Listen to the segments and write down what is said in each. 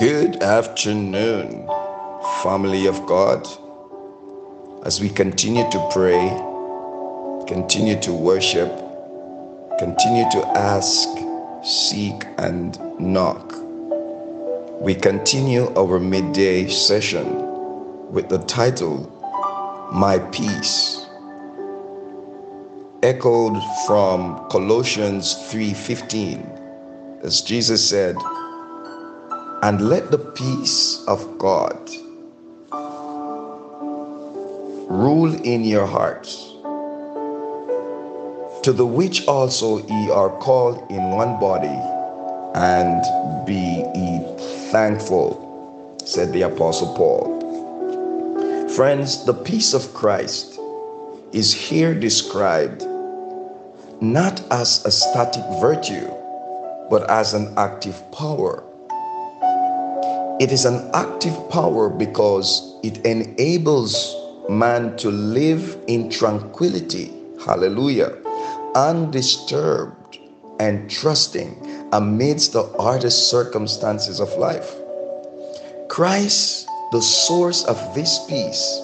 Good afternoon, family of God. As we continue to pray, continue to worship, continue to ask, seek, and knock, we continue our midday session with the title, My Peace, echoed from Colossians 3:15, as Jesus said, and let the peace of God rule in your hearts, to the which also ye are called in one body, and be ye thankful, said the Apostle Paul. Friends, the peace of Christ is here described not as a static virtue, but as an active power it is an active power because it enables man to live in tranquility, hallelujah, undisturbed and trusting amidst the hardest circumstances of life. Christ, the source of this peace,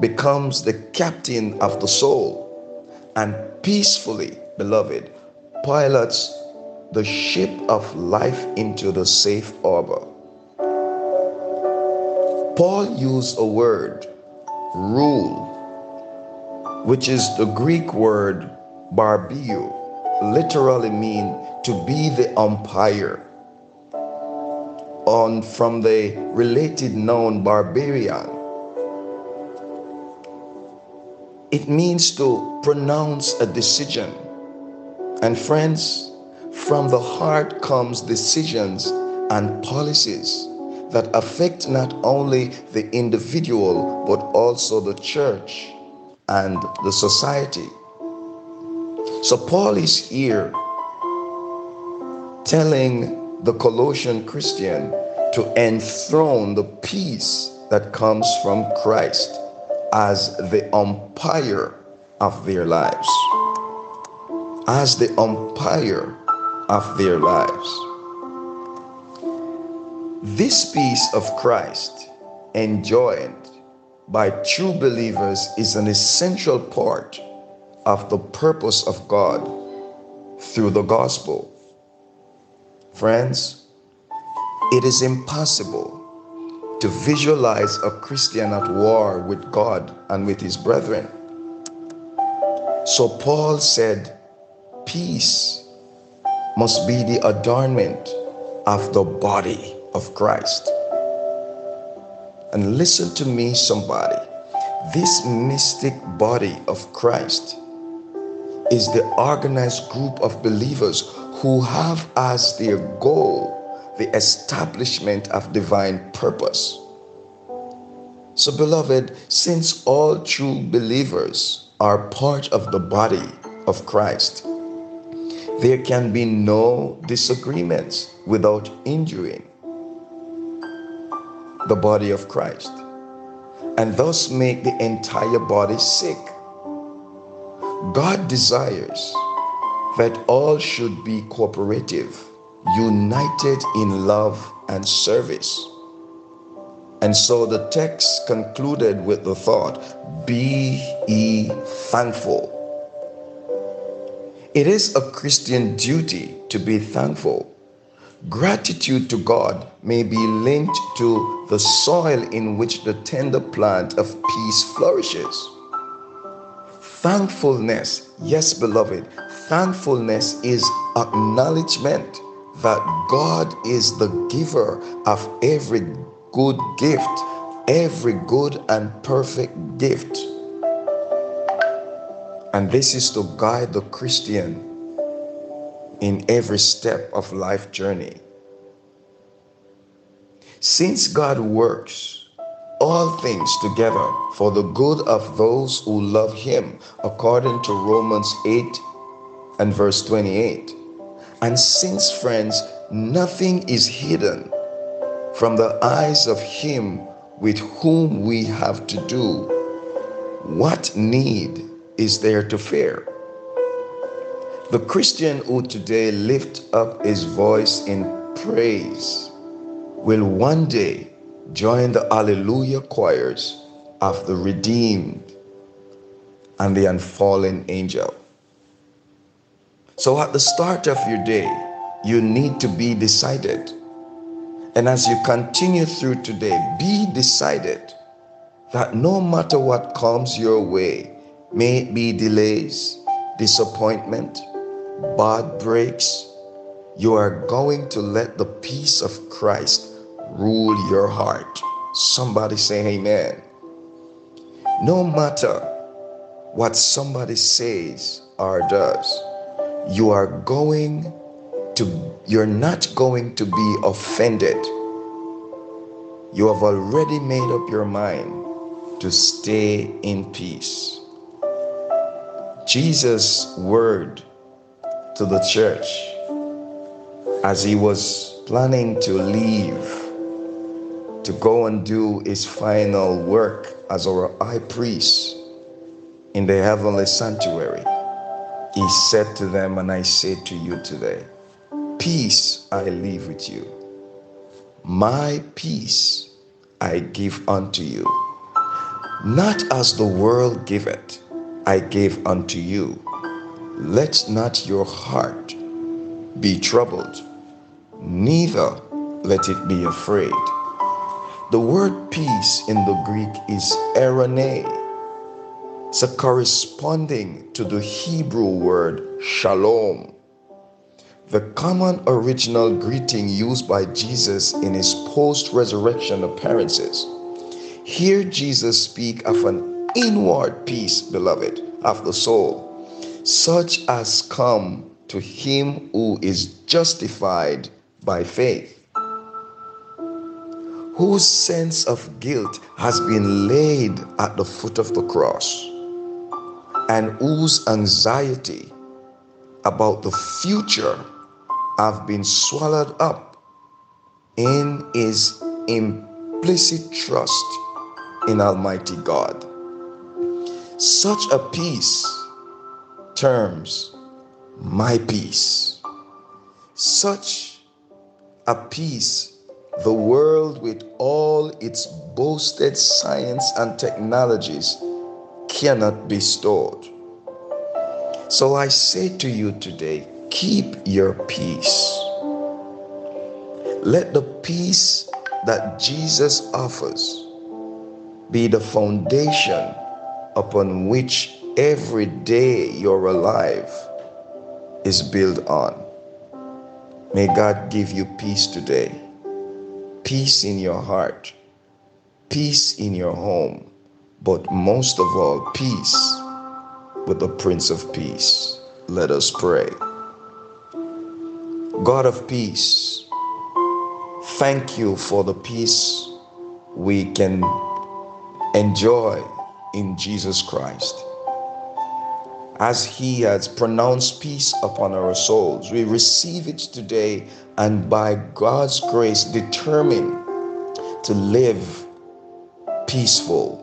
becomes the captain of the soul and peacefully, beloved, pilots the ship of life into the safe harbor. Paul used a word, rule, which is the Greek word brabeuo, literally mean to be the umpire. On from the related noun brabeion. It means to pronounce a decision. And friends, from the heart comes decisions and policies that affect not only the individual but also the church and the society. So, Paul is here telling the Colossian Christian to enthrone the peace that comes from Christ as the umpire of their lives. As the umpire of their lives. This peace of Christ, enjoyed by true believers, is an essential part of the purpose of God through the gospel. Friends, it is impossible to visualize a Christian at war with God and with his brethren. So Paul said, Peace must be the adornment of the body of Christ. And listen to me, somebody. This mystic body of Christ is the organized group of believers who have as their goal the establishment of divine purpose. So, beloved, since all true believers are part of the body of Christ, there can be no disagreements without injuring the body of Christ and thus make the entire body sick. God desires that all should be cooperative, united in love and service. And so the text concluded with the thought Be ye thankful. It is a Christian duty to be thankful. Gratitude to God may be linked to the soil in which the tender plant of peace flourishes. Thankfulness, yes, beloved, thankfulness is acknowledgement that God is the giver of every good gift, every good and perfect gift. And this is to guide the Christian in every step of life journey. Since God works all things together for the good of those who love him according to Romans 8 and verse 28. And since friends nothing is hidden from the eyes of him with whom we have to do, what need is there to fear? The Christian who today lift up his voice in praise will one day join the Alleluia choirs of the redeemed and the unfallen angel. So at the start of your day, you need to be decided. And as you continue through today, be decided that no matter what comes your way, may it be delays, disappointment, bad breaks, you are going to let the peace of Christ rule your heart. Somebody say amen. No matter what somebody says or does, you are going to, you're not going to be offended. You have already made up your mind to stay in peace. Jesus' word to the church as he was planning to leave to go and do his final work as our high priest in the heavenly sanctuary, he said to them, and I say to you today, Peace I leave with you, my peace I give unto you. Not as the world giveth, I give unto you. Let not your heart be troubled, neither let it be afraid. The word peace in the Greek is eirene, so corresponding to the Hebrew word shalom. The common original greeting used by Jesus in his post resurrection appearances. Here, Jesus speak of an inward peace, beloved, of the soul, such as come to him who is justified by faith, whose sense of guilt has been laid at the foot of the cross, and whose anxiety about the future have been swallowed up in his implicit trust in Almighty God. Such a peace terms my peace. Such a peace the world with all its boasted science and technologies cannot be stored. So I say to you today, keep your peace. Let the peace that Jesus offers be the foundation upon which every day you're alive is built on. May God give you peace today, peace in your heart, peace in your home, but most of all, peace with the Prince of Peace. Let us pray. God of peace, thank you for the peace we can enjoy in Jesus Christ as He has pronounced peace upon our souls. We receive it today and by God's grace determine to live peaceful,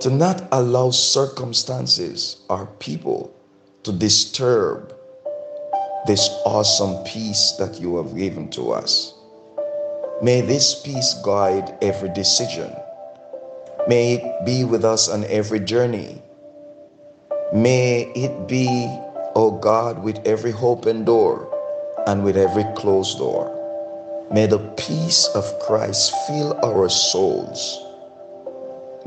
to not allow circumstances or people to disturb this awesome peace that you have given to us. May this peace guide every decision. May it be with us on every journey. May it be, O oh God, with every open door and with every closed door. May the peace of Christ fill our souls.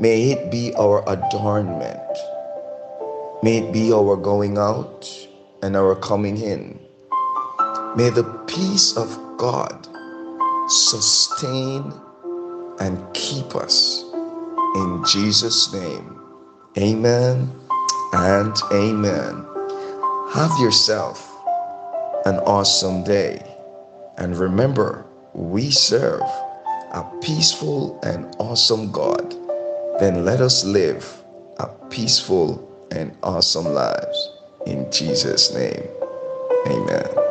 May it be our adornment. May it be our going out and our coming in. May the peace of God sustain and keep us. In Jesus' name, amen and amen. Have yourself an awesome day. And remember, we serve a peaceful and awesome God. Then let us live a peaceful and awesome lives. In Jesus' name, amen.